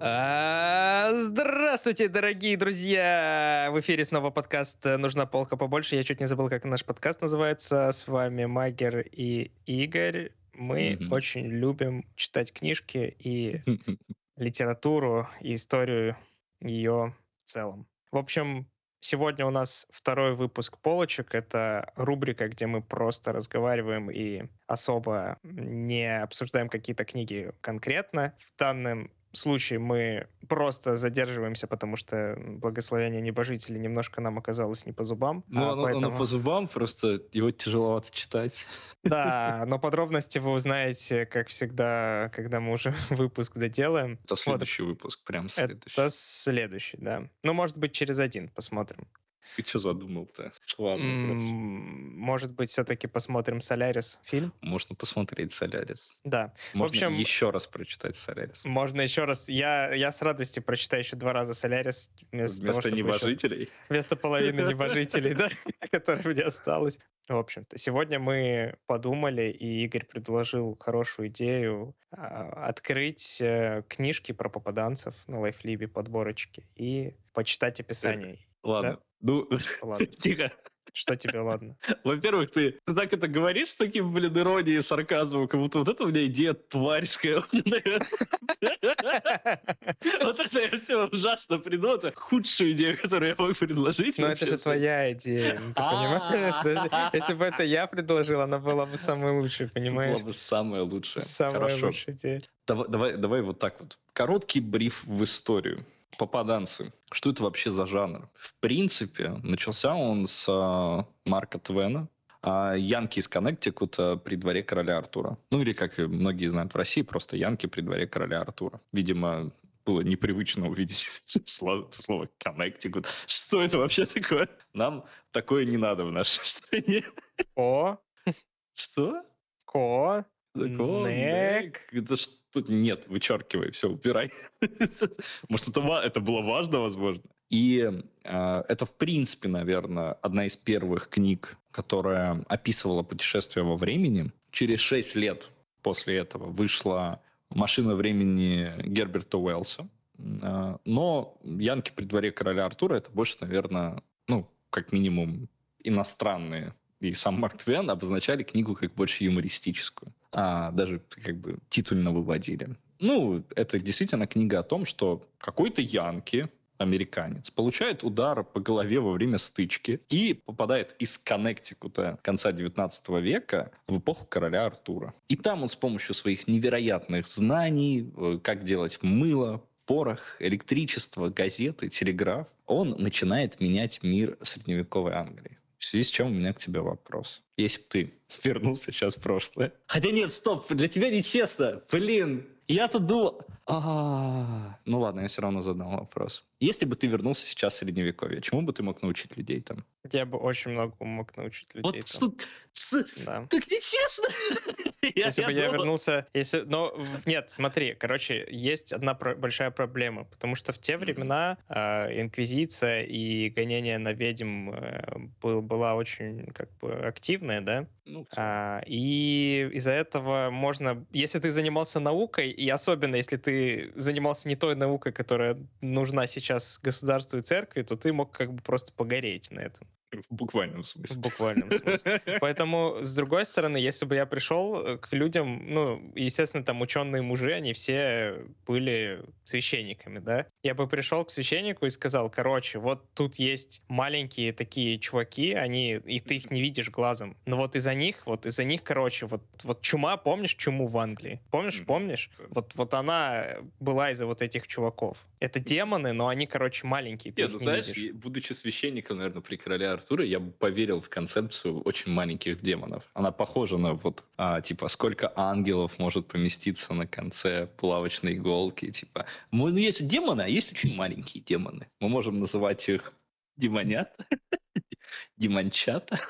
А, Здравствуйте, дорогие друзья! В эфире снова подкаст «Нужна полка побольше». Я чуть не забыл, как наш подкаст называется. С вами Магер и Игорь. Мы Мгм. очень любим читать книжки и литературу, и историю ее в целом. В общем, сегодня у нас второй выпуск «Полочек». Это рубрика, где мы просто разговариваем и особо не обсуждаем какие-то книги конкретно. В данном случае мы просто задерживаемся, потому что благословение небожителей немножко нам оказалось не по зубам. Ну, А, оно, поэтому- оно по зубам, просто его тяжеловато читать. Да, но подробности вы узнаете, как всегда, когда мы уже выпуск доделаем. Это следующий выпуск, прям следующий. Это следующий, да. Ну, может быть, через один посмотрим. Ты что задумал-то? Ладно. Может быть, все-таки посмотрим «Солярис» фильм? Можно посмотреть «Солярис». Да. Можно общем- еще раз прочитать «Солярис». Можно еще раз... Я, я с радостью прочитаю еще два раза «Солярис» вместо, того, Вместо еще- небожителей. Вместо половины небожителей, да, которая мне осталась. В общем-то, сегодня мы подумали, и Игорь предложил хорошую идею а, открыть э, книжки про попаданцев на лайфлибе, подборочки, и почитать описание. Ладно. Ну, Ладно, тихо. что тебе ладно? Во-первых, ты, ты так это говоришь с таким, блин, иронией и сарказмом, как будто вот это у меня идея тварьская. Вот это я все ужасно приду, это худшую идею, которую я мог предложить. Но это же твоя идея. ну, Ты понимаешь, что если- бы это я предложил, она была бы самой лучшей, понимаешь? была бы самая лучшая. Самая лучшая идея. Давай, давай, давай вот так вот. Короткий бриф в историю. Попаданцы. Что это вообще за жанр? В принципе, начался он с а, Марка Твена, а, Янки из Коннектикута при дворе короля Артура. Ну или, как многие знают в России, просто Янки при дворе короля Артура. Видимо, было непривычно увидеть слово, слово Коннектикут. Что это вообще такое? Нам такое не надо в нашей стране. О, Что? ко? Нек. Это что? Нет, вычеркивай, все, убирай. Может, это, это было важно, возможно. И э, это, в принципе, наверное, одна из первых книг, которая описывала путешествие во времени. Через шесть лет после этого вышла «Машина времени» Герберта Уэллса. Э, Но «Янки при дворе короля Артура» — это больше, наверное, ну, как минимум, иностранные и сам Марк Твен обозначали книгу как больше юмористическую. А даже как бы титульно выводили. Ну, это действительно книга о том, что какой-то Янки, американец, получает удар по голове во время стычки и попадает из Коннектикута конца 19 века в эпоху короля Артура. И там он с помощью своих невероятных знаний, э, как делать мыло, порох, электричество, газеты, телеграф, он начинает менять мир средневековой Англии. В связи с чем у меня к тебе вопрос. Если ты вернулся сейчас в прошлое... Хотя нет, стоп, для тебя нечестно. Блин, я-то думал... А, Ну ладно, я все равно задам вопрос. Если бы ты вернулся сейчас в Средневековье, чему бы ты мог научить людей там? Я бы очень много мог научить людей. Вот, там. с- Да. так нечестно! Если бы я вернулся, если, но нет, смотри, короче, есть одна большая проблема, потому что в те времена э, инквизиция и гонение на ведьм э, был- была очень как бы активная, да, Ну. А, и из-за этого можно, если ты занимался наукой, и особенно если ты занимался не той наукой, которая нужна сейчас государству и церкви, то ты мог как бы просто погореть на этом. В буквальном В смысле. буквальном смысле. Поэтому, с другой стороны, если бы я пришел к людям, ну, естественно, там ученые мужи, они все были священниками, да? Я бы пришел к священнику и сказал, короче, вот тут есть маленькие такие чуваки, они, и ты их не видишь глазом, но вот из-за них, вот из-за них, короче, вот, вот чума, помнишь чуму в Англии? Помнишь, помнишь? Вот, вот она была из-за вот этих чуваков. Это демоны, но они, короче, маленькие, ты Нет, их ну не знаешь, видишь. будучи священником, наверное, при короле Артуре, я бы поверил в концепцию очень маленьких демонов. Она похожа на вот, а, типа, сколько ангелов может поместиться на конце плавочной иголки. Типа, ну, есть демоны, а есть очень маленькие демоны. Мы можем называть их демонят, демончата.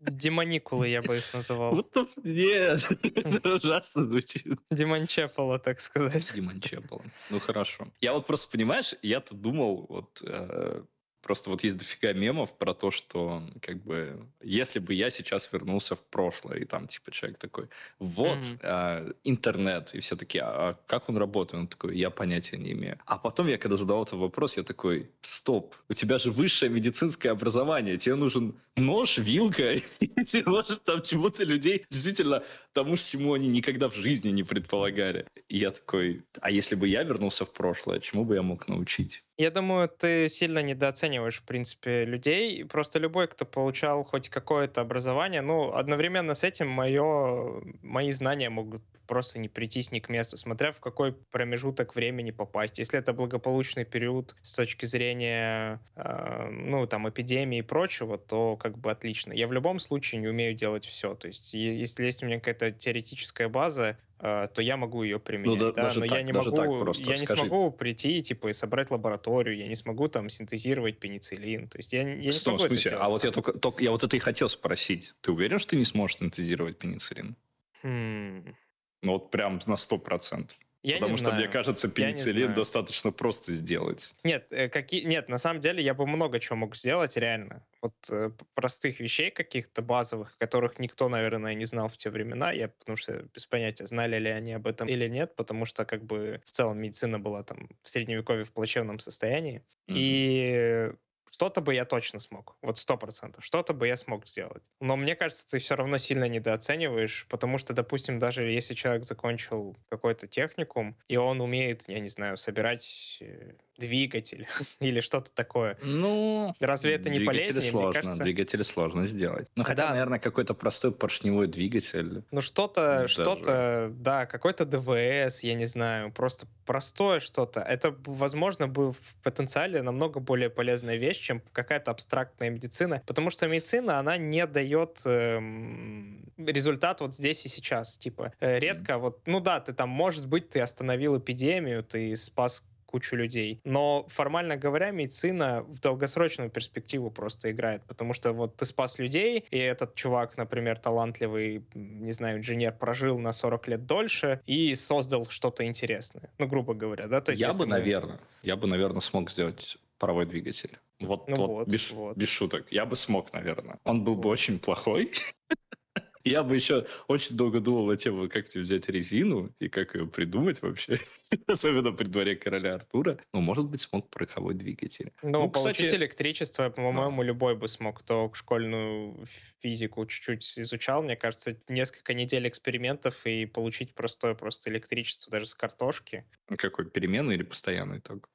Демоникулы я бы их называл. Вот Нет, это ужасно звучит. Демончепала, так сказать. Демончепала. Ну хорошо. Я вот просто, понимаешь, я-то думал, вот, э, Просто вот есть дофига мемов про то, что как бы если бы я сейчас вернулся в прошлое, и там типа человек такой, вот Мгм. а, интернет, и все такие, а как он работает? Он такой, я понятия не имею. А потом я, когда задавал этот вопрос, я такой, стоп, у тебя же высшее медицинское образование, тебе нужен нож, вилка, и ты можешь там чему-то людей действительно тому, чему они никогда в жизни не предполагали. И я такой, а если бы я вернулся в прошлое, чему бы я мог научить? Я думаю, ты сильно недооцениваешь, в принципе, людей. Просто любой, кто получал хоть какое-то образование, ну, одновременно с этим мое, мои знания могут просто не прийтись ни к месту, смотря в какой промежуток времени попасть. Если это благополучный период с точки зрения, э, ну, там, эпидемии и прочего, то как бы отлично. Я в любом случае не умею делать все. То есть, если есть у меня какая-то теоретическая база, то я могу ее применять. да- да, даже но так- я не могу, так просто я не скажи. смогу прийти типа и собрать лабораторию, я не смогу там синтезировать пенициллин. То есть я, я не Стоп, смогу это слушай, сделать а вот я только, только я вот это и хотел спросить. Ты уверен, что ты не сможешь синтезировать пенициллин? Хм, Ну вот прям на сто процентов. Я Потому что, мне знаю. кажется, Я не пенициллин достаточно просто сделать. Нет, э, какие... Нет, на самом деле я бы много чего мог сделать, реально. Вот э, простых вещей каких-то базовых, которых никто, наверное, не знал в те времена, я потому что без понятия, знали ли они об этом или нет, потому что как бы в целом медицина была там в средневековье в плачевном состоянии. Мгм. И что-то бы я точно смог. Вот сто процентов. Что-то бы я смог сделать. Но мне кажется, ты все равно сильно недооцениваешь, потому что, допустим, даже если человек закончил какой-то техникум, и он умеет, я не знаю, собирать э, двигатель или что-то такое. Ну, Разве это не полезнее? Мне сложно, кажется- двигатели сложно сделать. Ну, хотя, Да. наверное, какой-то простой поршневой двигатель. Ну, что-то, Даже. что-то, да, какой-то ДВС, я не знаю, просто простое что-то. Это, возможно, бы в потенциале намного более полезная вещь, чем какая-то абстрактная медицина, потому что медицина, она не дает эм, результат вот здесь и сейчас. Типа, э, редко, вот, ну да, ты там, может быть, ты остановил эпидемию, ты спас кучу людей. Но формально говоря, медицина в долгосрочную перспективу просто играет, потому что вот ты спас людей, и этот чувак, например, талантливый, не знаю, инженер, прожил на 40 лет дольше и создал что-то интересное. Ну, грубо говоря, да? То есть, я бы, мы- наверное, я бы, наверное, смог сделать паровой двигатель. Вот, Ну вот, вот, без, вот. без шуток. Я бы смог, наверное. Он был бы очень плохой. Я бы еще очень долго думал на тему, как тебе взять резину и как ее придумать вообще. Особенно при дворе короля Артура. Ну, может быть, смог пороховой двигатель. Ну, Ну, получить кстати- электричество, по-моему, любой бы смог, кто школьную физику чуть-чуть изучал. Мне кажется, несколько недель экспериментов и получить простое просто электричество даже с картошки. Какой, переменный или постоянный итог?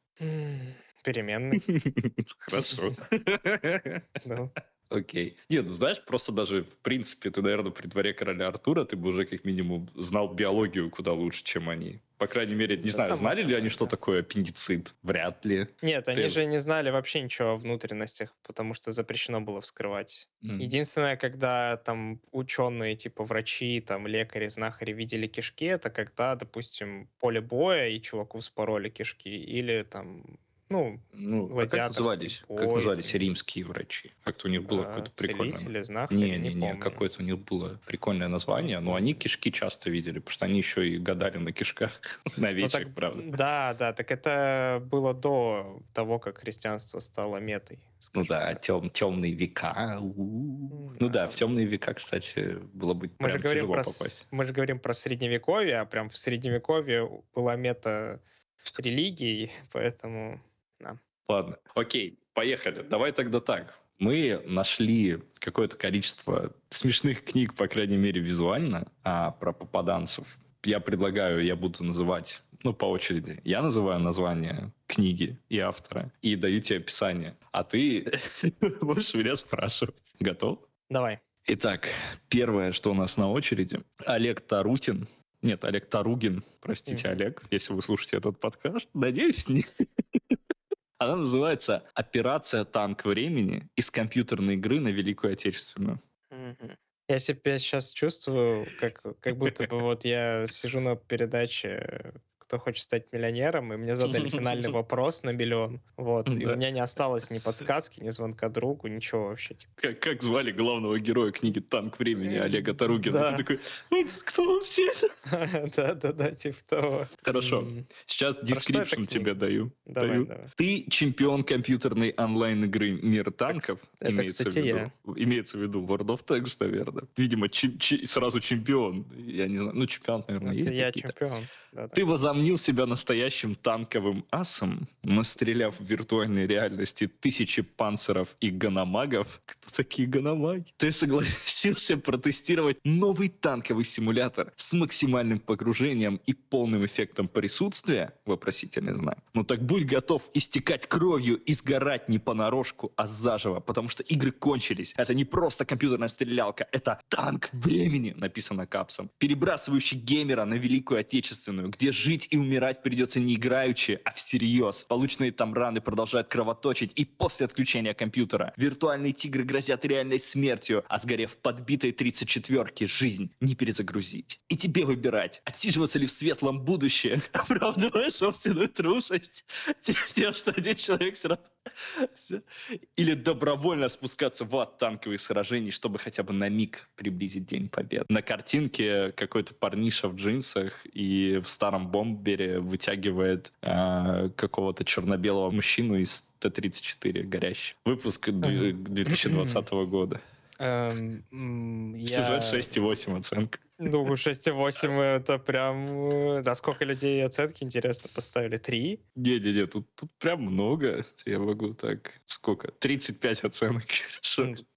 Переменный, Хорошо. Окей. Нет, ну знаешь, просто даже, в принципе, ты, наверное, при дворе короля Артура, ты бы уже как минимум знал биологию куда лучше, чем они. По крайней мере, не Да, знаю, знали ли собой, они, что да. такое аппендицит? Вряд ли. Нет, они Ты- же не знали вообще ничего о внутренностях, потому что запрещено было вскрывать. М. Единственное, когда там ученые, типа врачи, там лекари, знахари видели кишки, это когда, допустим, поле боя и чуваку вспороли кишки, или там, ну, Ну, а как назывались? Как бой, назывались римские врачи? Как-то у них было а, какое-то прикольное... целители, знахари, Не, не, не, не, какое-то у них было прикольное название, но они кишки часто видели, потому что они еще и гадали на кишках, на Ну, вечах, так- правда. Да, да, так это было до того, как христианство стало метой. Ну да, так. темные века. Ну да, в темные века, кстати, было бы Мы прям тяжело про, попасть. мы же говорим про средневековье, а прям в средневековье была мета религии, поэтому... Ладно, окей, поехали. Давай тогда так. Мы нашли какое-то количество смешных книг, по крайней мере, визуально, а, про попаданцев. Я предлагаю, я буду называть, ну, по очереди. Я называю название книги и автора, и даю тебе описание. А ты можешь меня спрашивать. Готов? Давай. Итак, первое, что у нас на очереди. Олег Тарутин. Нет, Олег Таругин. Простите. Олег, если вы слушаете этот подкаст. Надеюсь, не. Она называется «Операция «Танк времени» из компьютерной игры на Великую Отечественную». Я себя сейчас чувствую, как, как будто бы вот я сижу на передаче кто хочет стать миллионером, и мне задали финальный вопрос на миллион. Вот. И у меня не осталось ни подсказки, ни звонка другу, ничего вообще. Типа. Как, звали главного героя книги «Танк времени» Олега Таругина? Ты такой, кто вообще Да-да-да, типа того. Хорошо. Сейчас description тебе даю. Ты чемпион компьютерной онлайн-игры «Мир танков». Это, кстати, я. Имеется в виду World of Tanks, наверное. Видимо, сразу чемпион. Я не знаю, ну чемпион, наверное, есть Я чемпион. Да, Ты возомнил себя настоящим танковым асом, настреляв в виртуальной реальности тысячи панцеров и ганамагов. Кто такие ганамаги? Ты согласился протестировать новый танковый симулятор с максимальным погружением и полным эффектом присутствия? Вопросительный знак. Ну так будь готов истекать кровью и сгорать не понарошку, а заживо, потому что игры кончились. Это не просто компьютерная стрелялка, это танк времени, написано капсом, перебрасывающий геймера на Великую Отечественную вселенную, где жить и умирать придется не играючи, а всерьез. Полученные там раны продолжают кровоточить и после отключения компьютера. Виртуальные тигры грозят реальной смертью, а сгорев подбитой 34-ки жизнь не перезагрузить. И тебе выбирать, отсиживаться ли в светлом будущее, оправдывая собственную трусость, тем, что один человек сразу... Или добровольно спускаться в ад танковых сражений, чтобы хотя бы на миг приблизить День Победы. На картинке какой-то парниша в джинсах и в старом бомбере вытягивает э, какого-то черно-белого мужчину из Т-34 горящий. Выпуск 2020 года. Эм, Сюжет 6,8 оценка. Ну, 6,8 это прям... Да сколько людей оценки, интересно, поставили? Три? Не-не-не, тут, тут прям много. Я могу так... Сколько? 35 оценок.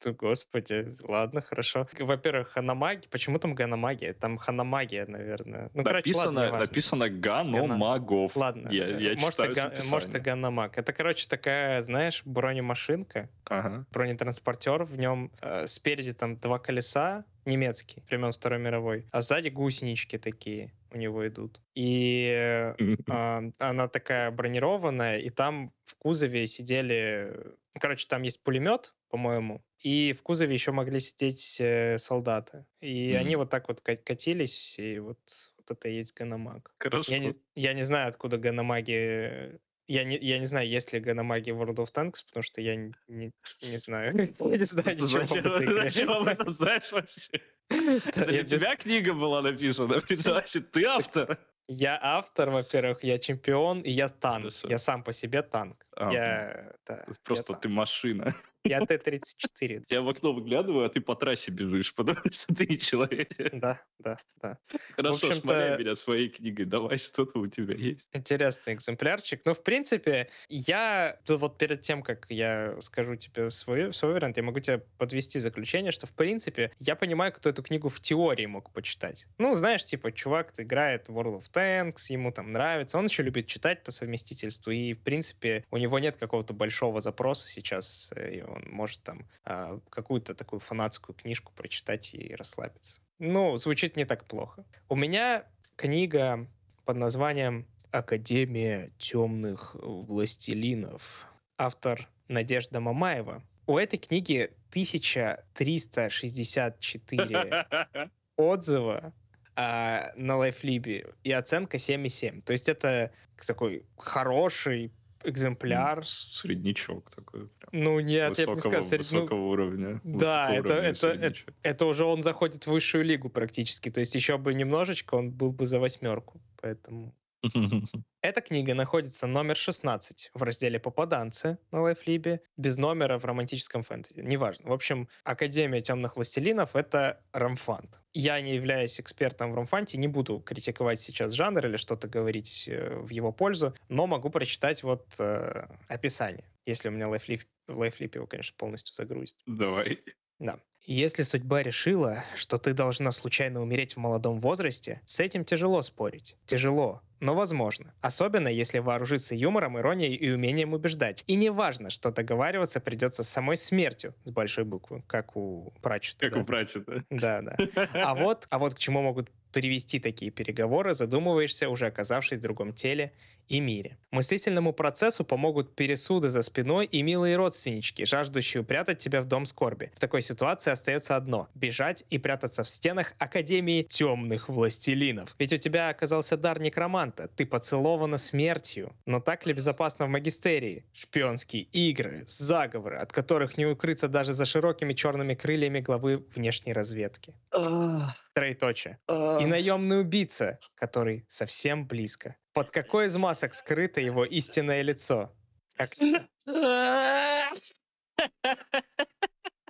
Ну, господи, ладно, хорошо. Во-первых, ханамаги. Почему там ганамагия? Там ханамагия, наверное. Ну, написано, короче, ладно, написано ганомагов. Ладно. Я, я может, читаю га... может, и ганамаг. Это, короче, такая, знаешь, бронемашинка. Ага. Бронетранспортер. В нем э, спереди там два колеса, немецкий, времен Второй мировой, а сзади гусенички такие у него идут. И э, она такая бронированная, и там в кузове сидели... Короче, там есть пулемет, по-моему, и в кузове еще могли сидеть э, солдаты. И mm-hmm. они вот так вот катились, и вот, вот это и есть Ганамаг. Хорошо. Я не, я не знаю, откуда Ганамаги я не, я не знаю, есть ли ганамаги в World of Tanks, потому что я не, не, не знаю. Я не знаю ничего об этой игре. Зачем об этом знаешь вообще? Это для тебя книга была написана, признавайся, ты автор. Я автор, во-первых, я чемпион, и я танк. Я сам по себе танк. Я, Просто ты машина. Я Т-34. Я в окно выглядываю, а ты по трассе бежишь, потому что ты не человек. Да, да, да. Хорошо, шмаляй меня своей книгой. Давай, что-то у тебя есть. Интересный экземплярчик. Ну, в принципе, я вот перед тем, как я скажу тебе свой, свой вариант, я могу тебе подвести заключение, что, в принципе, я понимаю, кто эту книгу в теории мог почитать. Ну, знаешь, типа, чувак играет в World of Tanks, ему там нравится, он еще любит читать по совместительству, и, в принципе, у него нет какого-то большого запроса сейчас, э, он может там а, какую-то такую фанатскую книжку прочитать и расслабиться. Ну, звучит не так плохо. У меня книга под названием «Академия темных властелинов». Автор Надежда Мамаева. У этой книги 1364 отзыва а, на LifeLib и оценка 7,7. То есть это такой хороший экземпляр. Среднячок такой. Прям. Ну, нет, высокого, я бы сказал, сред... высокого ну, уровня. Да, высокого это, уровня это, это, это уже он заходит в высшую лигу практически. То есть еще бы немножечко, он был бы за восьмерку. Поэтому эта книга находится номер 16 в разделе «Попаданцы» на LiveLib е, без номера в романтическом фэнтези, неважно. В общем, Академия темных властелинов — это ромфант. Я, не являюсь экспертом в ромфанте, не буду критиковать сейчас жанр или что-то говорить э, в его пользу, но могу прочитать вот э, описание, если у меня LiveLib, LiveLib его, конечно, полностью загрузит. Давай. Да. Если судьба решила, что ты должна случайно умереть в молодом возрасте, с этим тяжело спорить. Тяжело, но возможно. Особенно, если вооружиться юмором, иронией и умением убеждать. И не важно, что договариваться придется с самой смертью с большой буквы, как у Пратчетта. Как да? у Пратчетта. Да, да. А вот, а вот к чему могут привести такие переговоры, задумываешься, уже оказавшись в другом теле и мире. Мыслительному процессу помогут пересуды за спиной и милые родственнички, жаждущие прятать тебя в дом скорби. В такой ситуации остается одно — бежать и прятаться в стенах Академии темных властелинов. Ведь у тебя оказался дар некроманта, ты поцелована смертью. Но так ли безопасно в магистерии? Шпионские игры, заговоры, от которых не укрыться даже за широкими черными крыльями главы внешней разведки. Троеточие. И наемный убийца, который совсем близко. Под какой из масок скрыто его истинное лицо? Как тебе?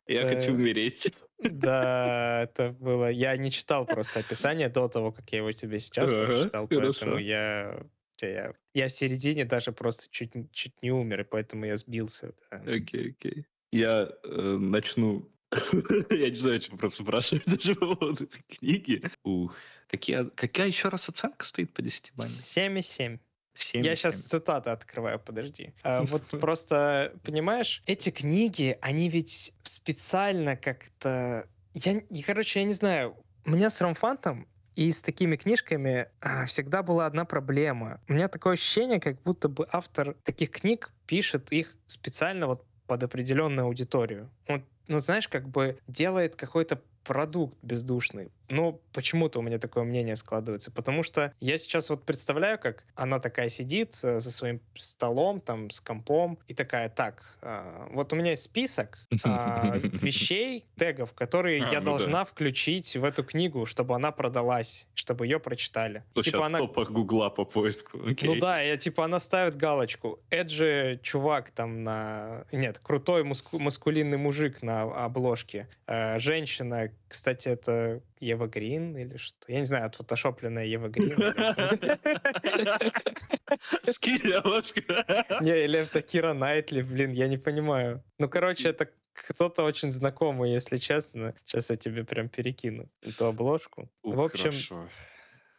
Я Э, хочу умереть. Да, это было... Я не читал просто описание до того, как я его тебе сейчас Ага, прочитал, хорошо. поэтому я... Я, я в середине даже просто чуть, чуть не умер, и поэтому я сбился. да. Окей, окей. Я э, начну... Я не знаю, что просто спрашивать даже по поводу этой книги. Ух. Какие, какая еще раз оценка стоит по 10 баллам? 7,7. Семь Я из сейчас цитаты открываю, подожди. А, вот просто, понимаешь, эти книги, они ведь специально как-то... Я, и, короче, я не знаю, у меня с Ромфантом и с такими книжками а, всегда была одна проблема. У меня такое ощущение, как будто бы автор таких книг пишет их специально вот под определенную аудиторию. Он, ну, знаешь, как бы делает какой-то продукт бездушный. Ну, почему-то у меня такое мнение складывается. Потому что я сейчас вот представляю, как она такая сидит э, за своим столом, там, с компом, и такая, так, а, вот у меня есть список а, вещей, тегов, которые А, я ну должна включить в эту книгу, чтобы она продалась, чтобы ее прочитали. Типа щас она топах Гугла по поиску. ну да, я, типа она ставит галочку. Эджи чувак там на... Нет, крутой маскулинный мужик на обложке. Э, женщина, кстати, это Ева Грин или что? Я не знаю, отфотошопленная Ева Грин. Скинь обложку. Не, или это Кира Найтли, блин, я не понимаю. Ну, короче, это кто-то очень знакомый, если честно. Сейчас я тебе прям перекину эту обложку. В общем.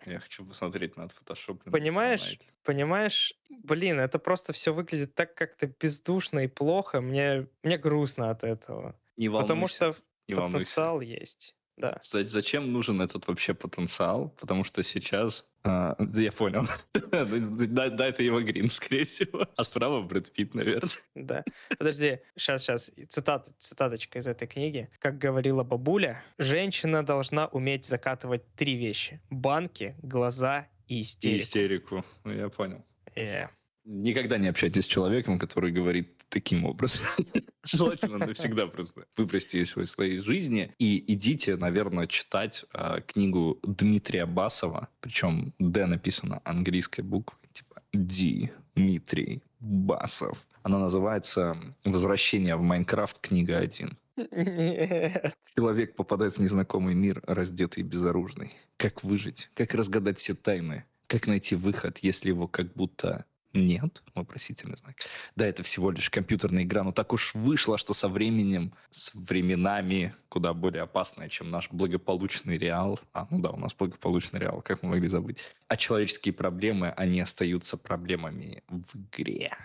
Я хочу посмотреть на отфотошопленный Понимаешь? Понимаешь, блин, это просто все выглядит так как-то бездушно и плохо. Мне, мне грустно от этого. Не Потому волнуйся, что не волнуйся. потенциал есть. Да. Кстати, зачем нужен этот вообще потенциал? Потому что сейчас... а, я понял. Да, да, это его Грин, скорее всего. А справа Брэд Питт, наверное. Да. Подожди, сейчас, сейчас. Цитата, цитаточка из этой книги. Как говорила бабуля, женщина должна уметь закатывать три вещи. Банки, глаза и И истерику. истерику. Ну, я понял. Э. Никогда не общайтесь с человеком, который говорит таким образом. Желательно навсегда просто выбросьте из своей жизни и идите, наверное, читать а, книгу Дмитрия Басова, причем Д написано английской буквой, типа Ди, Дмитрий Басов. Она называется «Возвращение в Майнкрафт. Книга 1». Нет. Человек попадает в незнакомый мир, раздетый и безоружный. Как выжить? Как разгадать все тайны? Как найти выход, если его как будто нет? Вопросительный знак. Да, это всего лишь компьютерная игра, но так уж вышло, что со временем, с временами куда более опасная, чем наш благополучный реал. А, ну да, у нас благополучный реал, как мы могли забыть. А человеческие проблемы, они остаются проблемами в игре.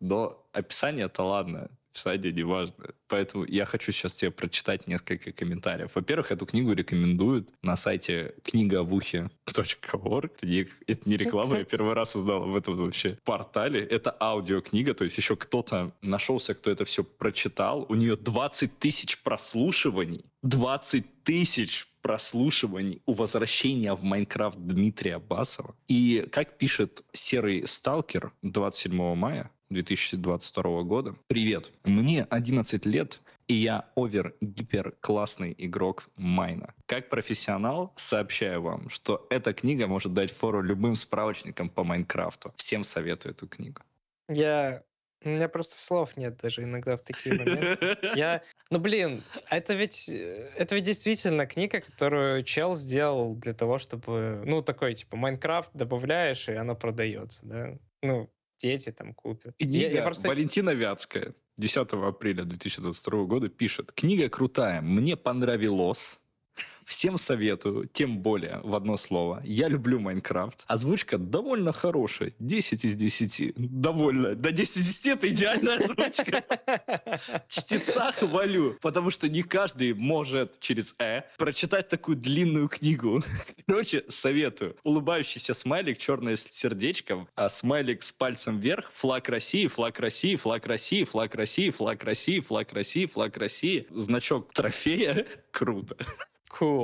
Но описание-то ладно, описание не важно. Поэтому я хочу сейчас тебе прочитать несколько комментариев. Во-первых, эту книгу рекомендуют на сайте книговухи.орг. Это не реклама, я первый раз узнал об этом вообще портале. Это аудиокнига, то есть еще кто-то нашелся, кто это все прочитал. У нее 20 тысяч прослушиваний. 20 тысяч прослушиваний у возвращения в Майнкрафт Дмитрия Басова. И как пишет Серый Сталкер 27 мая 2022 года. Привет, мне 11 лет, и я овер-гипер классный игрок Майна. Как профессионал сообщаю вам, что эта книга может дать фору любым справочникам по Майнкрафту. Всем советую эту книгу. Я... У меня просто слов нет даже иногда в такие моменты. Я, ну блин, а это ведь, это ведь действительно книга, которую чел сделал для того, чтобы, ну такой типа Майнкрафт добавляешь и оно продается, да? Ну дети там купят. Я- Книга я просто- Валентина Вятская 10 апреля 2022 года пишет. Книга крутая, мне понравилось. Всем советую, тем более в одно слово. Я люблю Майнкрафт. Озвучка довольно хорошая. 10 из 10. Довольно. До 10 из 10 это идеальная озвучка. Чтеца хвалю. Потому что не каждый может через «э» прочитать такую длинную книгу. Короче, советую. Улыбающийся смайлик, черное сердечко, а смайлик с пальцем вверх, флаг России, флаг России, флаг России, флаг России, флаг России, флаг России, флаг России, значок трофея. Круто. Cool.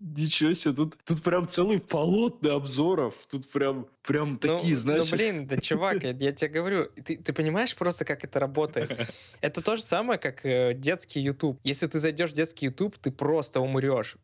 Ничего себе, тут, тут прям целый полотна обзоров, тут прям, прям такие, ну, знаешь... Ну, блин, да, чувак, я, я тебе говорю, ты, ты понимаешь просто, как это работает? Это то же самое, как э, детский YouTube. Если ты зайдешь в детский YouTube, ты просто умрешь.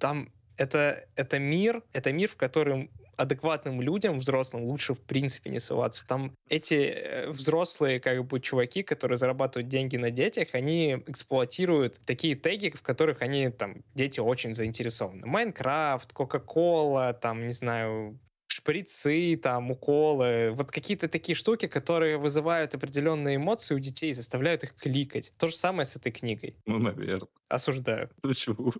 Там это, это мир, это мир, в котором адекватным людям, взрослым, лучше в принципе не суваться. Там эти э, взрослые как бы чуваки, которые зарабатывают деньги на детях, они эксплуатируют такие теги, в которых они там, дети очень заинтересованы. Майнкрафт, Кока-Кола, там, не знаю, шприцы, там, уколы, вот какие-то такие штуки, которые вызывают определенные эмоции у детей, заставляют их кликать. То же самое с этой книгой. Ну, наверное. Осуждаю. Почему?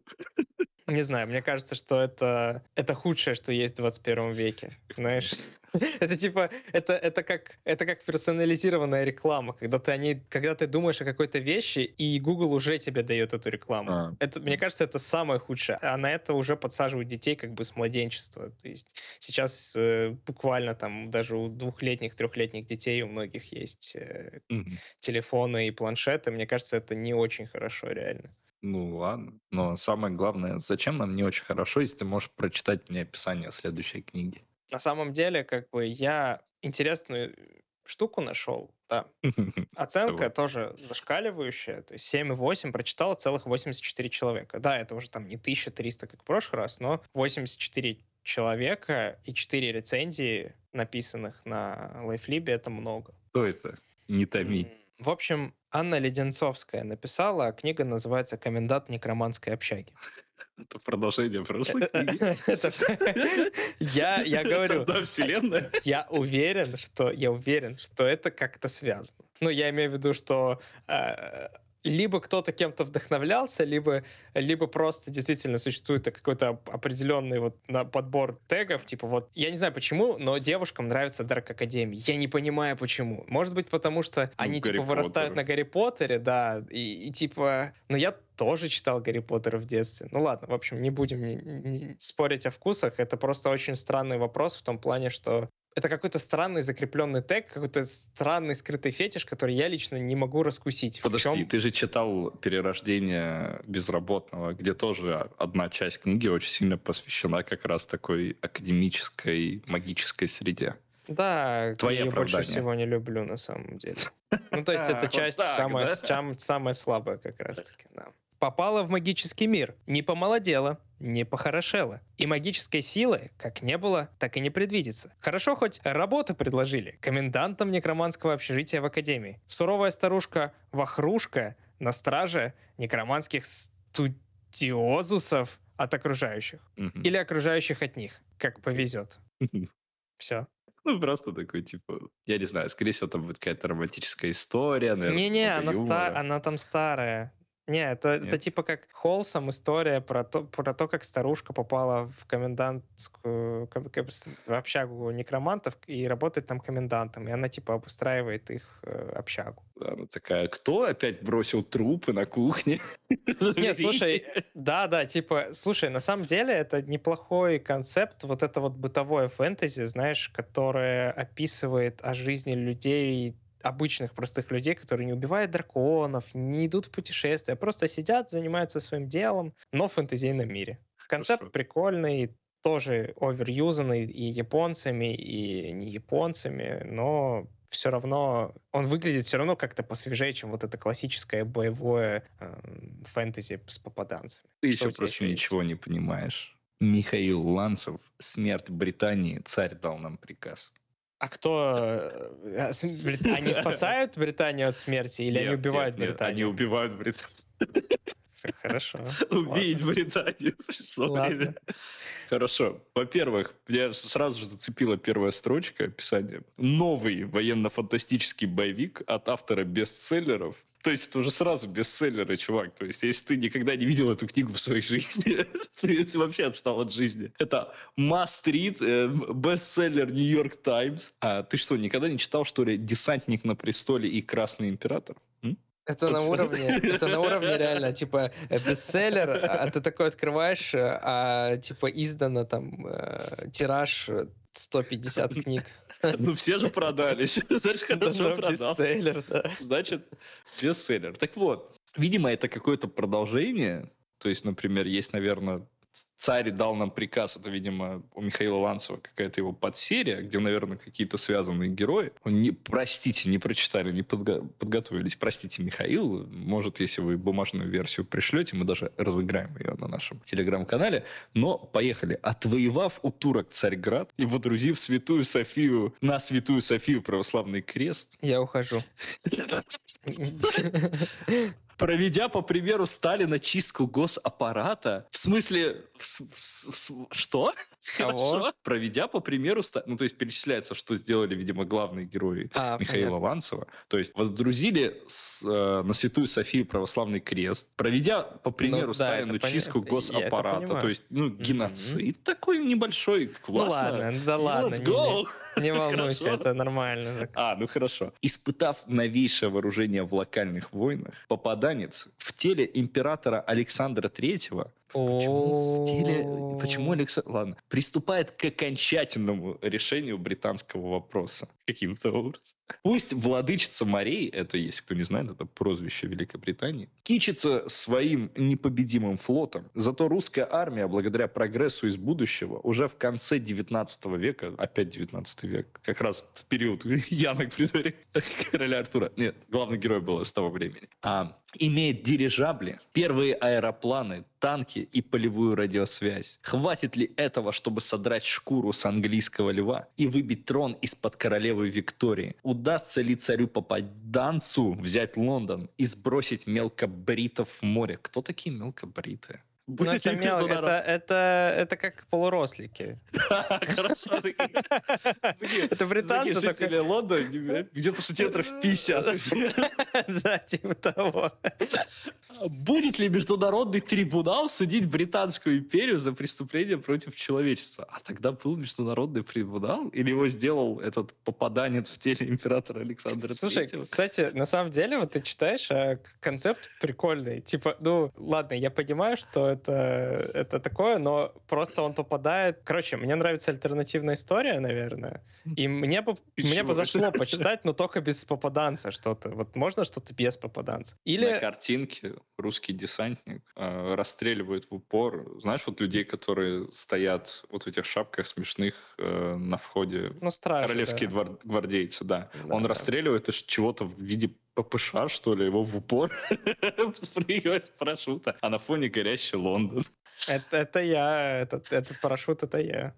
Не знаю, мне кажется, что это, это худшее, что есть в 21 веке. Знаешь, это типа, это, это, как, это как персонализированная реклама, когда ты, о ней, когда ты думаешь о какой-то вещи, и Google уже тебе дает эту рекламу. А. Это, мне кажется, это самое худшее. А на это уже подсаживают детей как бы с младенчества. То есть сейчас э, буквально там даже у двухлетних, трехлетних детей у многих есть э, mm-hmm. телефоны и планшеты. Мне кажется, это не очень хорошо реально. Ну ладно, но самое главное, зачем нам не очень хорошо, если ты можешь прочитать мне описание следующей книги? На самом деле, как бы я интересную штуку нашел, да. Оценка тоже зашкаливающая, то есть 7,8 прочитало целых 84 человека. Да, это уже там не 1300, как в прошлый раз, но 84 человека и 4 рецензии, написанных на LifeLib, это много. Что это? Не томи. В общем, Анна Леденцовская написала, а книга называется «Комендант некроманской общаги». Это продолжение прошлой книги. Я, я говорю, вселенная. Я уверен, что я уверен, что это как-то связано. Ну, я имею в виду, что э, либо кто-то кем-то вдохновлялся, либо, либо просто действительно существует какой-то определенный вот подбор тегов, типа вот, я не знаю почему, но девушкам нравится Dark Academy. Я не понимаю почему. Может быть, потому что ну, они Гарри типа вырастают на Гарри Поттере, да, и, и типа, ну я тоже читал Гарри Поттера в детстве. Ну ладно, в общем, не будем не, не спорить о вкусах. Это просто очень странный вопрос в том плане, что это какой-то странный закрепленный тег, какой-то странный скрытый фетиш, который я лично не могу раскусить. Подожди, чем... ты же читал «Перерождение безработного», где тоже одна часть книги очень сильно посвящена как раз такой академической, магической среде. Да, Твои я больше всего не люблю на самом деле. Ну, то есть эта часть самая, самая слабая как раз-таки, да. Попала в магический мир, не помолодела, не похорошела. И магической силы как не было, так и не предвидится. Хорошо хоть работу предложили комендантом некроманского общежития в Академии. Суровая старушка Вахрушка на страже некроманских студиозусов от окружающих. Угу. Или окружающих от них, как повезет. Все. Ну, просто такой, типа, я не знаю, скорее всего, там будет какая-то романтическая история, наверное. Не-не, она, ста- она там старая. Не, это, это типа как Холсом история про то, про то, как старушка попала в комендантскую в общагу некромантов и работает там комендантом. И она типа обустраивает их э, общагу. Да, она такая, кто опять бросил трупы на кухне? Нет, слушай, да, да, типа, слушай, на самом деле это неплохой концепт, вот это вот бытовое фэнтези, знаешь, которое описывает о жизни людей обычных простых людей, которые не убивают драконов, не идут в путешествия, просто сидят, занимаются своим делом, но в фэнтезийном мире. Концепт Хорошо. прикольный, тоже оверюзанный и японцами, и не японцами, но все равно он выглядит все равно как-то посвежее, чем вот это классическое боевое э, фэнтези с попаданцами. Ты Что еще просто ничего не понимаешь. Михаил Ланцев, смерть Британии, царь дал нам приказ. А кто... Э, они спасают Британию от смерти или они убивают Британию? Они убивают Британию. Хорошо. Убить Британию. Ладно. Хорошо. Во-первых, меня сразу же зацепила первая строчка описания. Новый военно-фантастический боевик от автора бестселлеров. То есть это уже сразу бестселлеры, чувак. То есть если ты никогда не видел эту книгу в своей жизни, ты, ты вообще отстал от жизни. Это must read, э, бестселлер Нью-Йорк Таймс. А ты что, никогда не читал, что ли, «Десантник на престоле» и «Красный император»? М? Это на уровне, это на уровне реально, типа, э, бестселлер, а ты такой открываешь, э, а, типа, издано там тираж э, 150 книг. Ну, все же продались. Значит, хорошо Да, продался. Бестселлер, да. Значит, бестселлер. Так вот, видимо, это какое-то продолжение. То есть, например, есть, наверное, царь дал нам приказ, это, видимо, у Михаила Ланцева какая-то его подсерия, где, наверное, какие-то связанные герои. Не, простите, не прочитали, не подго- подготовились. Простите, Михаил. Может, если вы бумажную версию пришлете, мы даже разыграем ее на нашем телеграм-канале. Но поехали. Отвоевав у турок Царьград и водрузив святую Софию на святую Софию православный крест, Я ухожу. проведя, по примеру Сталина, чистку госаппарата. В смысле, в в в что? Кого? Хорошо. Проведя, по примеру Сталина. Ну, то есть перечисляется, что сделали, видимо, главные герои А, Михаила понятно. Ванцева. То есть воздрузили с, э, на Святую Софию православный крест, проведя, по примеру Ну да, Сталина, это поня- чистку я это госаппарата. То есть, ну, геноцид такой небольшой, Ну классно. ладно, да ладно. Let's go! Не, не волнуйся, это нормально. А, ну хорошо. Испытав новейшее вооружение в локальных войнах, попаданец в теле императора Александра Третьего Почему в теле... Почему Александр... Ладно. Приступает к окончательному решению британского вопроса. Каким-то образом. Пусть владычица морей, это, если кто не знает, это прозвище Великобритании, кичится своим непобедимым флотом. Зато русская армия, благодаря прогрессу из будущего, уже в конце 19 века, опять 19 век, как раз в период Янок при дворе короля Артура. Нет, главный герой был с того времени. А, имеет дирижабли, первые аэропланы, танки и полевую радиосвязь. Хватит ли этого, чтобы содрать шкуру с английского льва и выбить трон из-под королевы Виктории? Удастся ли царю попаданцу взять Лондон и сбросить мелкобритов в море? Кто такие мелкобриты? Ну, Будете это, мел- это, это, это как полурослики. Хорошо, Это британцы такие только... жители Лондона, где-то сантиметров 50. Да, типа того. Будет ли международный трибунал судить Британскую империю за преступление против человечества? А тогда был международный трибунал? Или его сделал этот попаданец в теле императора Александра Слушай, Третьего? кстати, на самом деле, вот ты читаешь, а концепт прикольный. Типа, ну, ладно, я понимаю, что это, это такое, но просто он попадает... Короче, мне нравится альтернативная история, наверное. И мне бы, мне бы зашло почитать, но только без попаданца что-то. Вот можно что-то без попаданца? На Или... картинке русский десантник э, расстреливает в упор. Знаешь, вот людей, которые стоят вот в этих шапках смешных э, на входе Ну, стражи, Королевские да. двор- гвардейцы, да. Да, Он да. расстреливает из чего-то в виде ППШ, что ли, его в упор спрыгивает с парашюта, а на фоне горящий Лондон. Это, это я, этот, этот парашют, это я.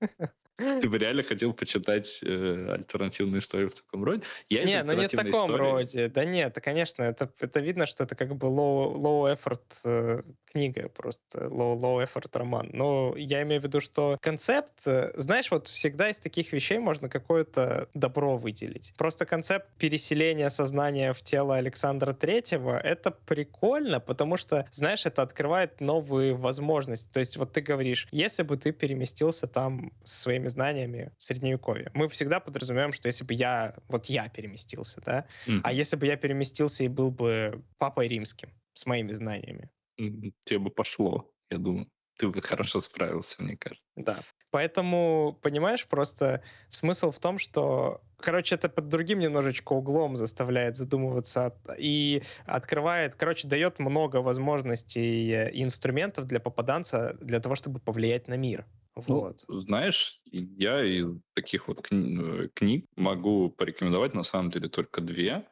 Ты бы реально хотел почитать э, альтернативную историю в таком роде? Я Не, ну не в таком истории- роде. Да нет, конечно, это, это видно, что это как бы low, low effort э, книга, просто low, low effort роман. Но я имею в виду, что концепт, э, знаешь, вот всегда из таких вещей можно какое-то добро выделить. Просто концепт переселения сознания в тело Александра Третьего, это прикольно, потому что, знаешь, это открывает новые возможности. То есть вот ты говоришь, если бы ты переместился там со своими знаниями в Средневековье, мы всегда подразумеваем, что если бы я, вот я переместился, да, Мгм. а если бы я переместился и был бы папой римским с моими знаниями, Мгм. Тебе бы пошло, я думаю. Ты бы хорошо справился, мне кажется. да. Поэтому, понимаешь, просто смысл в том, что, короче, это под другим немножечко углом заставляет задумываться от- и открывает, короче, дает много возможностей и инструментов для попаданца для того, чтобы повлиять на мир. Ну, Вот. знаешь, я из таких вот кни- э, книг могу порекомендовать на самом деле только две.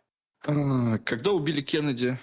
А, Когда убили Кеннеди?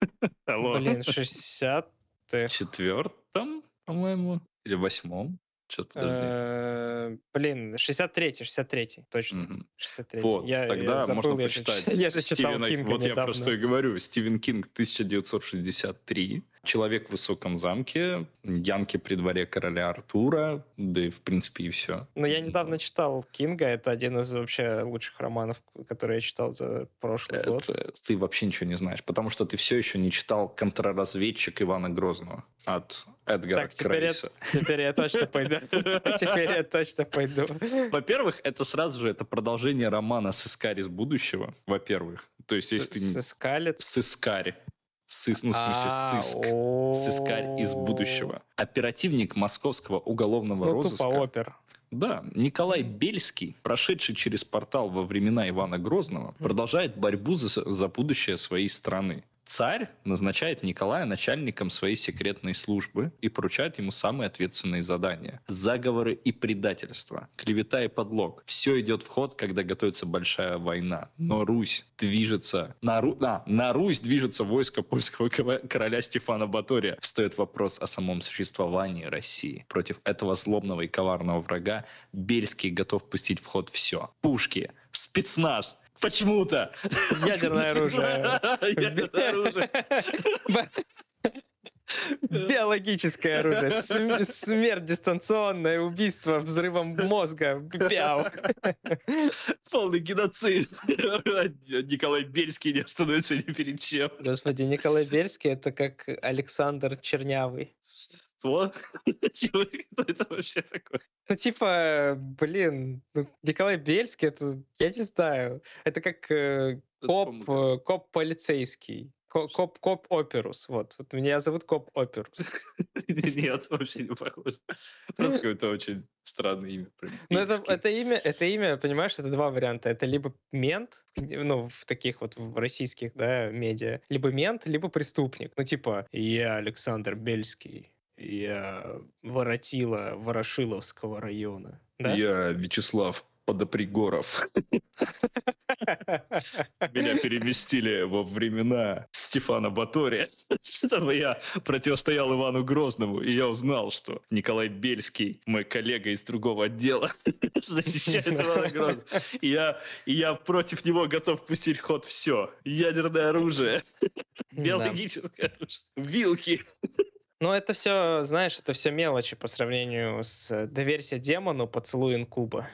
Блин, 60-х. четвертом, по-моему, или восьмом. Что-то. Э, Блин, 63-й, 63-й, точно. Мгм. 63 Вот, я, тогда я забыл, можно почитать я же читал Стивена- Кинга Вот я недавно. про что и говорю. Стивен Кинг 1963. Человек в высоком замке, Янки при дворе короля Артура, да и в принципе и все. Ну, я недавно читал Кинга, это один из вообще лучших романов, которые я читал за прошлый Это- год. Ты вообще ничего не знаешь, потому что ты все еще не читал «Контрразведчик Ивана Грозного» от Эдгара Так, теперь я, Крейса. теперь я точно пойду. Теперь я точно пойду. Во-первых, это сразу же это продолжение романа «Сыскарь из будущего», во-первых. То есть, если ты... не- Скалец. Сыскарь. Сыс, ну, в смысле, А, сыск. Сыскарь из будущего. Оперативник московского уголовного Ну, розыска. тупо опер. Да, Николай Бельский, прошедший через портал во времена Ивана Грозного, продолжает борьбу за, за будущее своей страны. Царь назначает Николая начальником своей секретной службы и поручает ему самые ответственные задания. Заговоры и предательство, клевета и подлог. Все идет в ход, когда готовится большая война. Но Русь движется... На, Ру- а, на Русь движется войско польского короля Стефана Батория. Встает вопрос о самом существовании России. Против этого злобного и коварного врага Бельский готов пустить в ход все. Пушки, спецназ, почему-то. Ядерное оружие. Ядерное оружие. Биологическое оружие. См- Смерть дистанционная, убийство взрывом мозга. Пяу. Полный геноцид. Николай Бельский не остановится ни перед чем. Господи, Николай Бельский это как Александр Чернявый. Что? Чего? Кто это вообще такое? Ну, типа, блин, ну, Николай Бельский, это, я не знаю, это как э, коп, э, коп полицейский. Ко- Коп, коп оперус, вот. вот. Меня зовут коп оперус. Нет, вообще не похоже. Просто какое-то очень странное имя. Ну, это, это имя, это имя, понимаешь, это два варианта. Это либо мент, ну, в таких вот в российских, да, медиа, либо мент, либо преступник. Ну, типа, я Александр Бельский, я воротила Ворошиловского района. Да? Я Вячеслав Подопригоров. Меня переместили во времена Стефана Батория, чтобы я противостоял Ивану Грозному. И я узнал, что Николай Бельский, мой коллега из другого отдела, защищает Ивана Грозного. И я, и я против него готов пустить ход все. Ядерное оружие, биологическое оружие, вилки. Ну, это все, знаешь, это все мелочи по сравнению с «Доверься демону, поцелуй инкуба».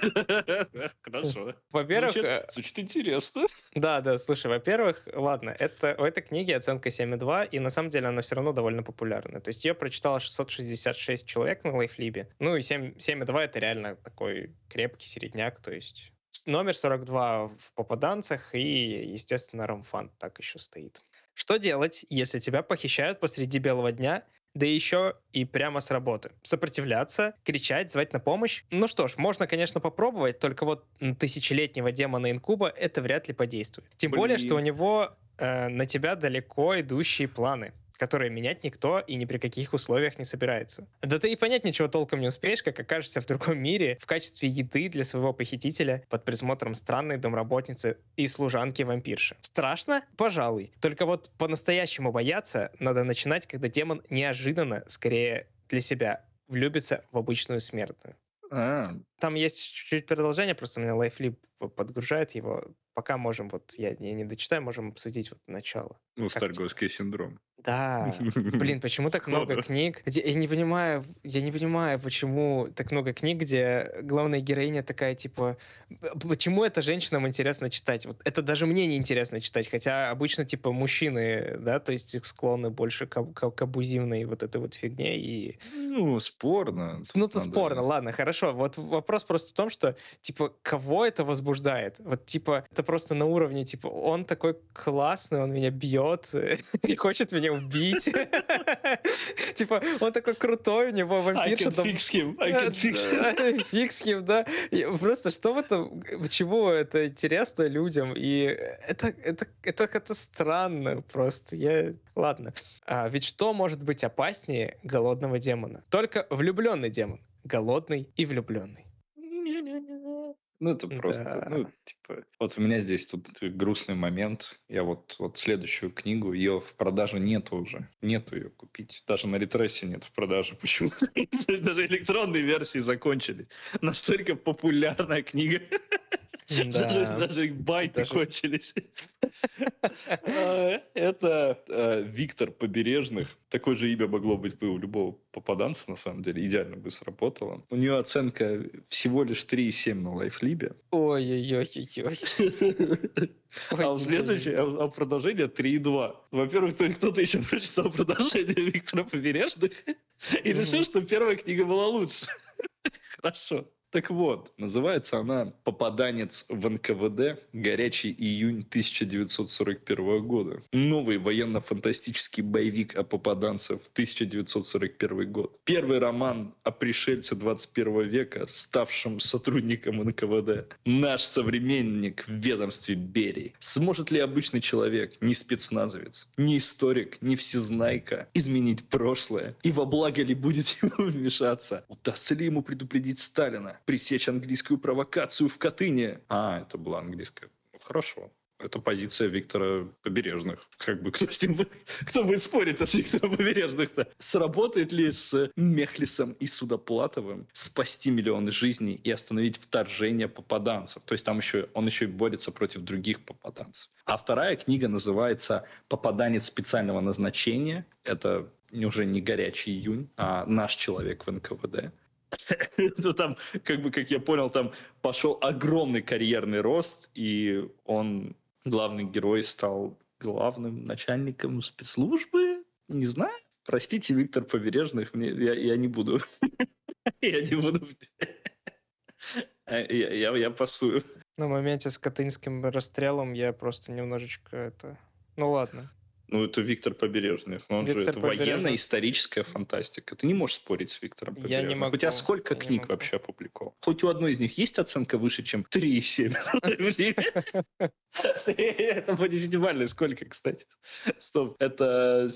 Хорошо. Во-первых, Звучит, э, звучит интересно. Да, да, слушай, во-первых, ладно, это, у этой книги оценка 7,2, и на самом деле она все равно довольно популярна. То есть ее прочитало 666 человек на лайфлибе. Ну и 7, 7,2 это реально такой крепкий середняк, то есть номер 42 в попаданцах, и, естественно, рамфан так еще стоит. Что делать, если тебя похищают посреди белого дня, да еще и прямо с работы. Сопротивляться, кричать, звать на помощь. Ну что ж, можно, конечно, попробовать, только вот тысячелетнего демона инкуба это вряд ли подействует. Тем более, Блин. что у него э, на тебя далеко идущие планы которые менять никто и ни при каких условиях не собирается. Да ты и понять ничего толком не успеешь, как окажешься в другом мире в качестве еды для своего похитителя под присмотром странной домработницы и служанки-вампирши. Страшно? Пожалуй. Только вот по-настоящему бояться надо начинать, когда демон неожиданно, скорее для себя, влюбится в обычную смертную. А, Там есть чуть-чуть продолжение, просто у меня лайфлип подгружает его. Пока можем, вот я не, не дочитаю, можем обсудить вот начало. ну, Как тебе? Старгойский синдром. Да, Блин, почему так много книг? где- Я не понимаю, я не понимаю, почему так много книг, где главная героиня такая, типа, «Б- почему это женщинам интересно читать? Вот это даже мне не интересно читать, хотя обычно, типа, мужчины, да, то есть их склонны больше к, к- к абузивной вот этой вот фигне и... Ну, спорно. Ну, это спорно, ладно, хорошо. Вот вопрос просто в том, что, типа, кого это возбуждает? Вот, типа, это просто на уровне, типа, он такой классный, он меня бьет и хочет меня убить. Типа, он такой крутой, у него I вампирша can там... fix him, I can fix him. Да. Просто что в этом, почему это интересно людям? И это, это, это, это странно просто. Я... Ладно. А, ведь что может быть опаснее голодного демона? Только влюбленный демон. Голодный и влюбленный. Ну, это просто, Да. ну, типа... Вот у меня здесь тут грустный момент. Я вот, вот следующую книгу, ее в продаже нету уже. Нету ее купить. Даже на ретрессе нет в продаже. Почему? То есть даже электронные версии закончились. Настолько популярная книга. Даже, Да. даже байты кончились. Это э, Виктор Побережных. Такое же имя могло быть бы у любого попаданца, на самом деле. Идеально бы сработало. У нее оценка всего лишь 3,7 на лайфлибе. Ой-ой-ой-ой-ой. А в следующее, а а продолжение 3,2. Во-первых, кто- кто-то еще прочитал продолжение Виктора Побережных и решил, что первая книга была лучше. Хорошо. Так вот, называется она «Попаданец в НКВД. Горячий июнь 1941 года». Новый военно-фантастический боевик о попаданце в 1941 год. Первый роман о пришельце 21 века, ставшем сотрудником НКВД. Наш современник в ведомстве Берии. Сможет ли обычный человек, не спецназовец, не историк, не всезнайка, изменить прошлое? И во благо ли будет ему вмешаться? Удастся ли ему предупредить Сталина? Пресечь английскую провокацию в Катыни? А, это была английская. Ну, Хорошо. Это позиция Виктора Побережных. Как бы кто с ним кто будет спорить с Виктором Побережных-то? Сработает ли с Мехлисом и Судоплатовым спасти миллионы жизней и остановить вторжение попаданцев? То есть там еще он еще и борется против других попаданцев. А вторая книга называется «Попаданец специального назначения». Это уже не горячий июнь, а наш человек в НКВД. Ну, там, как бы, как я понял, там пошел огромный карьерный рост, и он, главный герой, стал главным начальником спецслужбы. Не знаю. Простите, Виктор Побережных, мне, я, я не буду. Я не буду. Я, я, я пасую. На моменте с Катынским расстрелом я просто немножечко это... Ну ладно. Ну, это Виктор Побережных. Он же Виктор это Побережных. военно-историческая фантастика. Ты не можешь спорить с Виктором Я Побережным. не могу, У тебя сколько я книг вообще опубликовал? Хоть у одной из них есть оценка выше, чем 3,7? Это по десятибалльной сколько, кстати? Стоп, это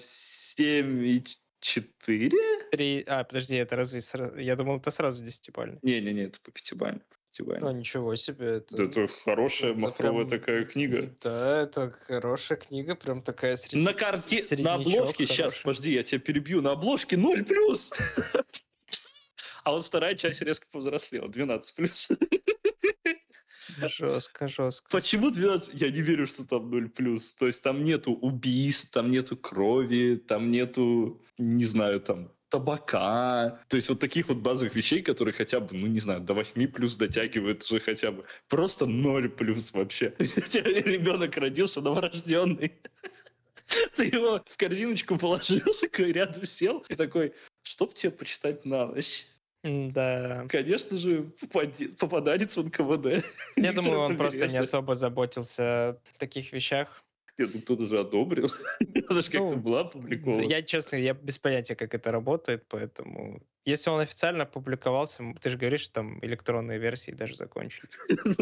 7,4? Три... А, подожди, это разве... Я думал, это сразу десятибальный. Не-не-не, это по пятибалльной. А, пятибалльной. ничего себе. Это... Да Это хорошая это махровая прям- такая книга. Да, это хорошая книга, прям такая сред... На карте, на обложке, сейчас, хороший. подожди, я тебя перебью, на обложке 0 плюс. А вот вторая часть резко повзрослела, 12 плюс. Жестко, жестко. Почему 12? Я не верю, что там 0 плюс. То есть там нету убийств, там нету крови, там нету, не знаю, там табака. То есть вот таких вот базовых вещей, которые хотя бы, ну не знаю, до 8 плюс дотягивают уже хотя бы. Просто 0 плюс вообще. Ребенок родился новорожденный. Ты его в корзиночку положил, такой рядом сел и такой, что б тебе почитать на ночь? Да. Конечно же, попаданец в НКВД. Я думаю, он просто не особо заботился о таких вещах. Нет, ну кто-то же одобрил. Она же как-то Ну, была опубликована. Я, честно, я без понятия, как это работает, поэтому... Если он официально публиковался, м, ты же говоришь, что там электронные версии даже закончились. Ну,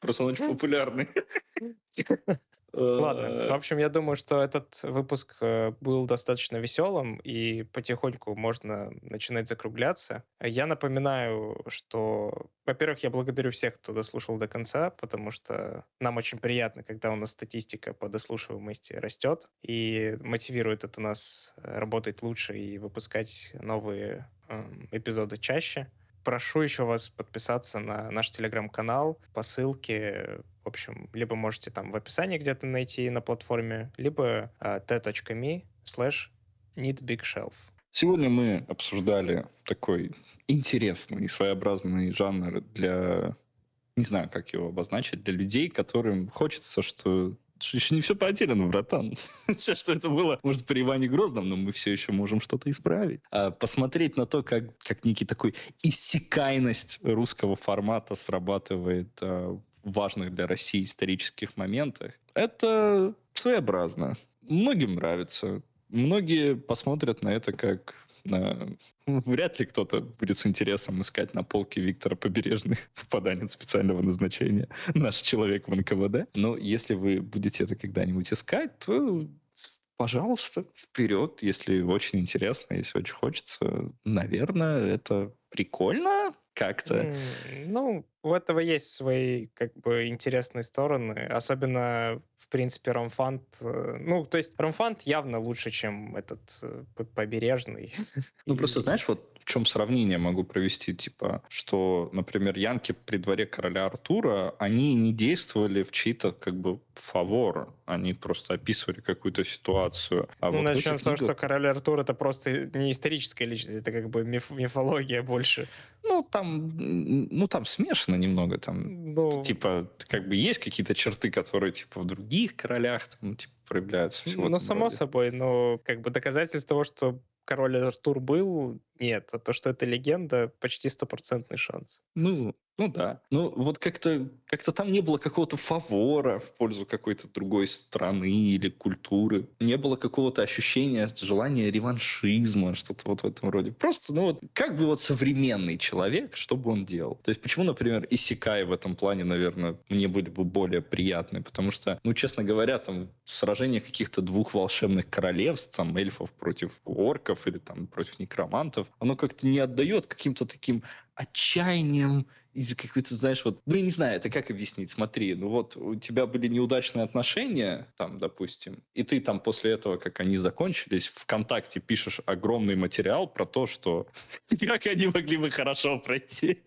Просто он очень популярный. Ладно, Э, в общем, я думаю, что этот выпуск э, был достаточно веселым, и потихоньку можно начинать закругляться. Я напоминаю, что, во-первых, я благодарю всех, кто дослушал до конца, потому что нам очень приятно, когда у нас статистика по дослушиваемости растет, и мотивирует это нас э, работать лучше и выпускать новые эм, эпизоды чаще. Прошу еще вас подписаться на наш телеграм-канал по ссылке. В общем, либо можете там в описании где-то найти на платформе, либо э, t.me slash needbigshelf. Сегодня мы обсуждали такой интересный и своеобразный жанр для, не знаю, как его обозначить, для людей, которым хочется, что еще не все потеряно, братан. Все, что это было, может, при Иване Грозном, но мы все еще можем что-то исправить. А посмотреть на то, как, как некий такой иссякайность русского формата срабатывает а, в важных для России исторических моментах, это своеобразно. Многим нравится. Многие посмотрят на это как на... Вряд ли кто-то будет с интересом искать на полке Виктора Побережных попаданец специального назначения, наш человек в НКВД. Но если вы будете это когда-нибудь искать, то пожалуйста, вперед, если очень интересно, если очень хочется. Наверное, это прикольно как-то. Ну, у этого есть свои как бы интересные стороны, особенно в принципе Ромфант. Э, ну, то есть Ромфант явно лучше, чем этот э, побережный. Ну, просто знаешь, вот в чем сравнение могу провести, типа, что, например, янки при дворе короля Артура, они не действовали в чьи-то как бы фавор, они просто описывали какую-то ситуацию. А ну, вот начнем с того, что король Артур это просто не историческая личность, это как бы миф, мифология больше. Ну, там, ну, там смешано немного, там, ну... типа, как бы есть какие-то черты, которые, типа, в других королях, там, типа, проявляются. Всего ну, само роде. собой, но как бы доказательство того, что король Артур был, нет. А то, что это легенда, почти стопроцентный шанс. Ну, ну да. Ну вот как-то как там не было какого-то фавора в пользу какой-то другой страны или культуры. Не было какого-то ощущения, желания реваншизма, что-то вот в этом роде. Просто, ну вот, как бы вот современный человек, что бы он делал? То есть почему, например, Исикай в этом плане, наверное, мне были бы более приятны? Потому что, ну, честно говоря, там сражение каких-то двух волшебных королевств, там, эльфов против орков или там против некромантов, оно как-то не отдает каким-то таким отчаянием, из какой-то, знаешь, вот, ну, я не знаю, это как объяснить, смотри, ну вот у тебя были неудачные отношения, там, допустим, и ты там после этого, как они закончились, ВКонтакте пишешь огромный материал про то, что как они могли бы хорошо пройти.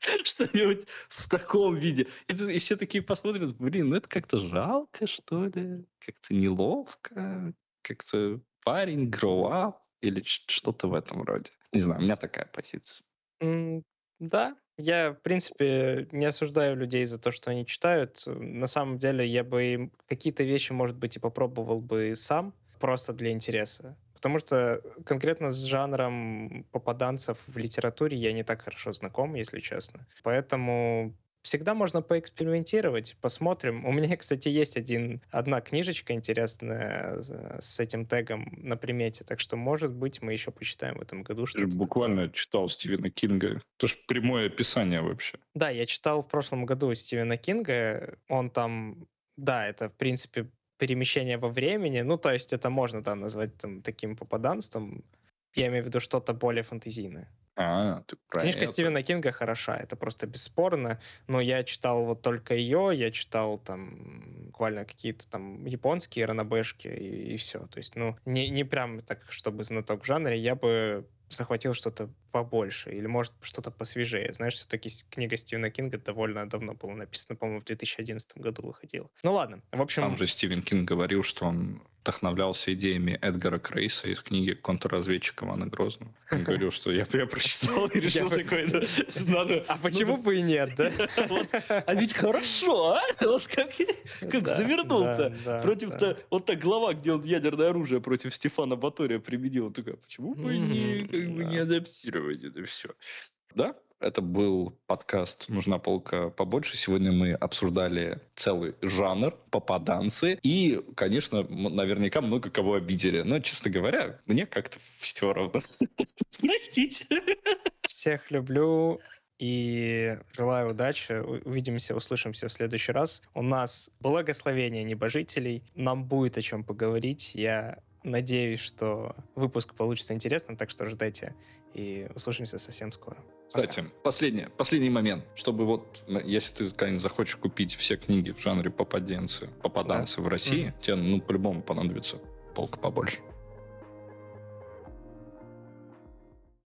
Что-нибудь в таком виде. И, и все такие посмотрят, блин, ну это как-то жалко, что ли, как-то неловко, как-то парень, grow up, или что-то в этом роде. Не знаю, у меня такая позиция. М, да, я, в принципе, не осуждаю людей за то, что они читают. На самом деле, я бы какие-то вещи, может быть, и попробовал бы сам, просто для интереса. Потому что конкретно с жанром попаданцев в литературе я не так хорошо знаком, если честно. Поэтому всегда можно поэкспериментировать, посмотрим. У меня, кстати, есть один, одна книжечка интересная с этим тегом на примете, так что, может быть, мы еще почитаем в этом году что-то. Буквально такое. читал Стивена Кинга. Это же прямое описание вообще. Да, я читал в прошлом году Стивена Кинга. Он там, да, это, в принципе, перемещение во времени. Ну, то есть это можно, да, назвать там, таким попаданством. Я имею в виду что-то более фантазийное. А, ты Книжка это. Стивена Кинга хороша, это просто бесспорно, но я читал вот только ее, я читал там буквально какие-то там японские ранобэшки и, и все. То есть, ну, не, не прям так, чтобы знаток в жанре, я бы захватил что-то побольше или, может, что-то посвежее. Знаешь, все-таки книга Стивена Кинга довольно давно была написана, по-моему, в 2011 году выходила. Ну ладно, в общем... Там же Стивен Кинг говорил, что он вдохновлялся идеями Эдгара Крейса из книги «Контрразведчик Ивана Грозного». Он говорил, что я, я прочитал и решил такой, надо... А почему бы и нет, да? А ведь хорошо, а? Вот как, как завернул-то. Против-то, вот так глава, где он ядерное оружие против Стефана Батория применил. Он такой, «А почему бы не адаптировать это все? Да, это был подкаст «Нужна полка побольше». Сегодня мы обсуждали целый жанр, попаданцы. И, конечно, наверняка много кого обидели. Но, честно говоря, мне как-то все равно. Простите. Всех люблю и желаю удачи. Увидимся, услышимся в следующий раз. У нас благословение небожителей. Нам будет о чем поговорить. Я надеюсь, что выпуск получится интересным, так что ждайте. И услышимся совсем скоро. Кстати, последний, последний момент, чтобы вот, если ты когда захочешь купить все книги в жанре попаденцы, попаданцы да. в России, mm. тебе, ну, по-любому понадобится полка побольше.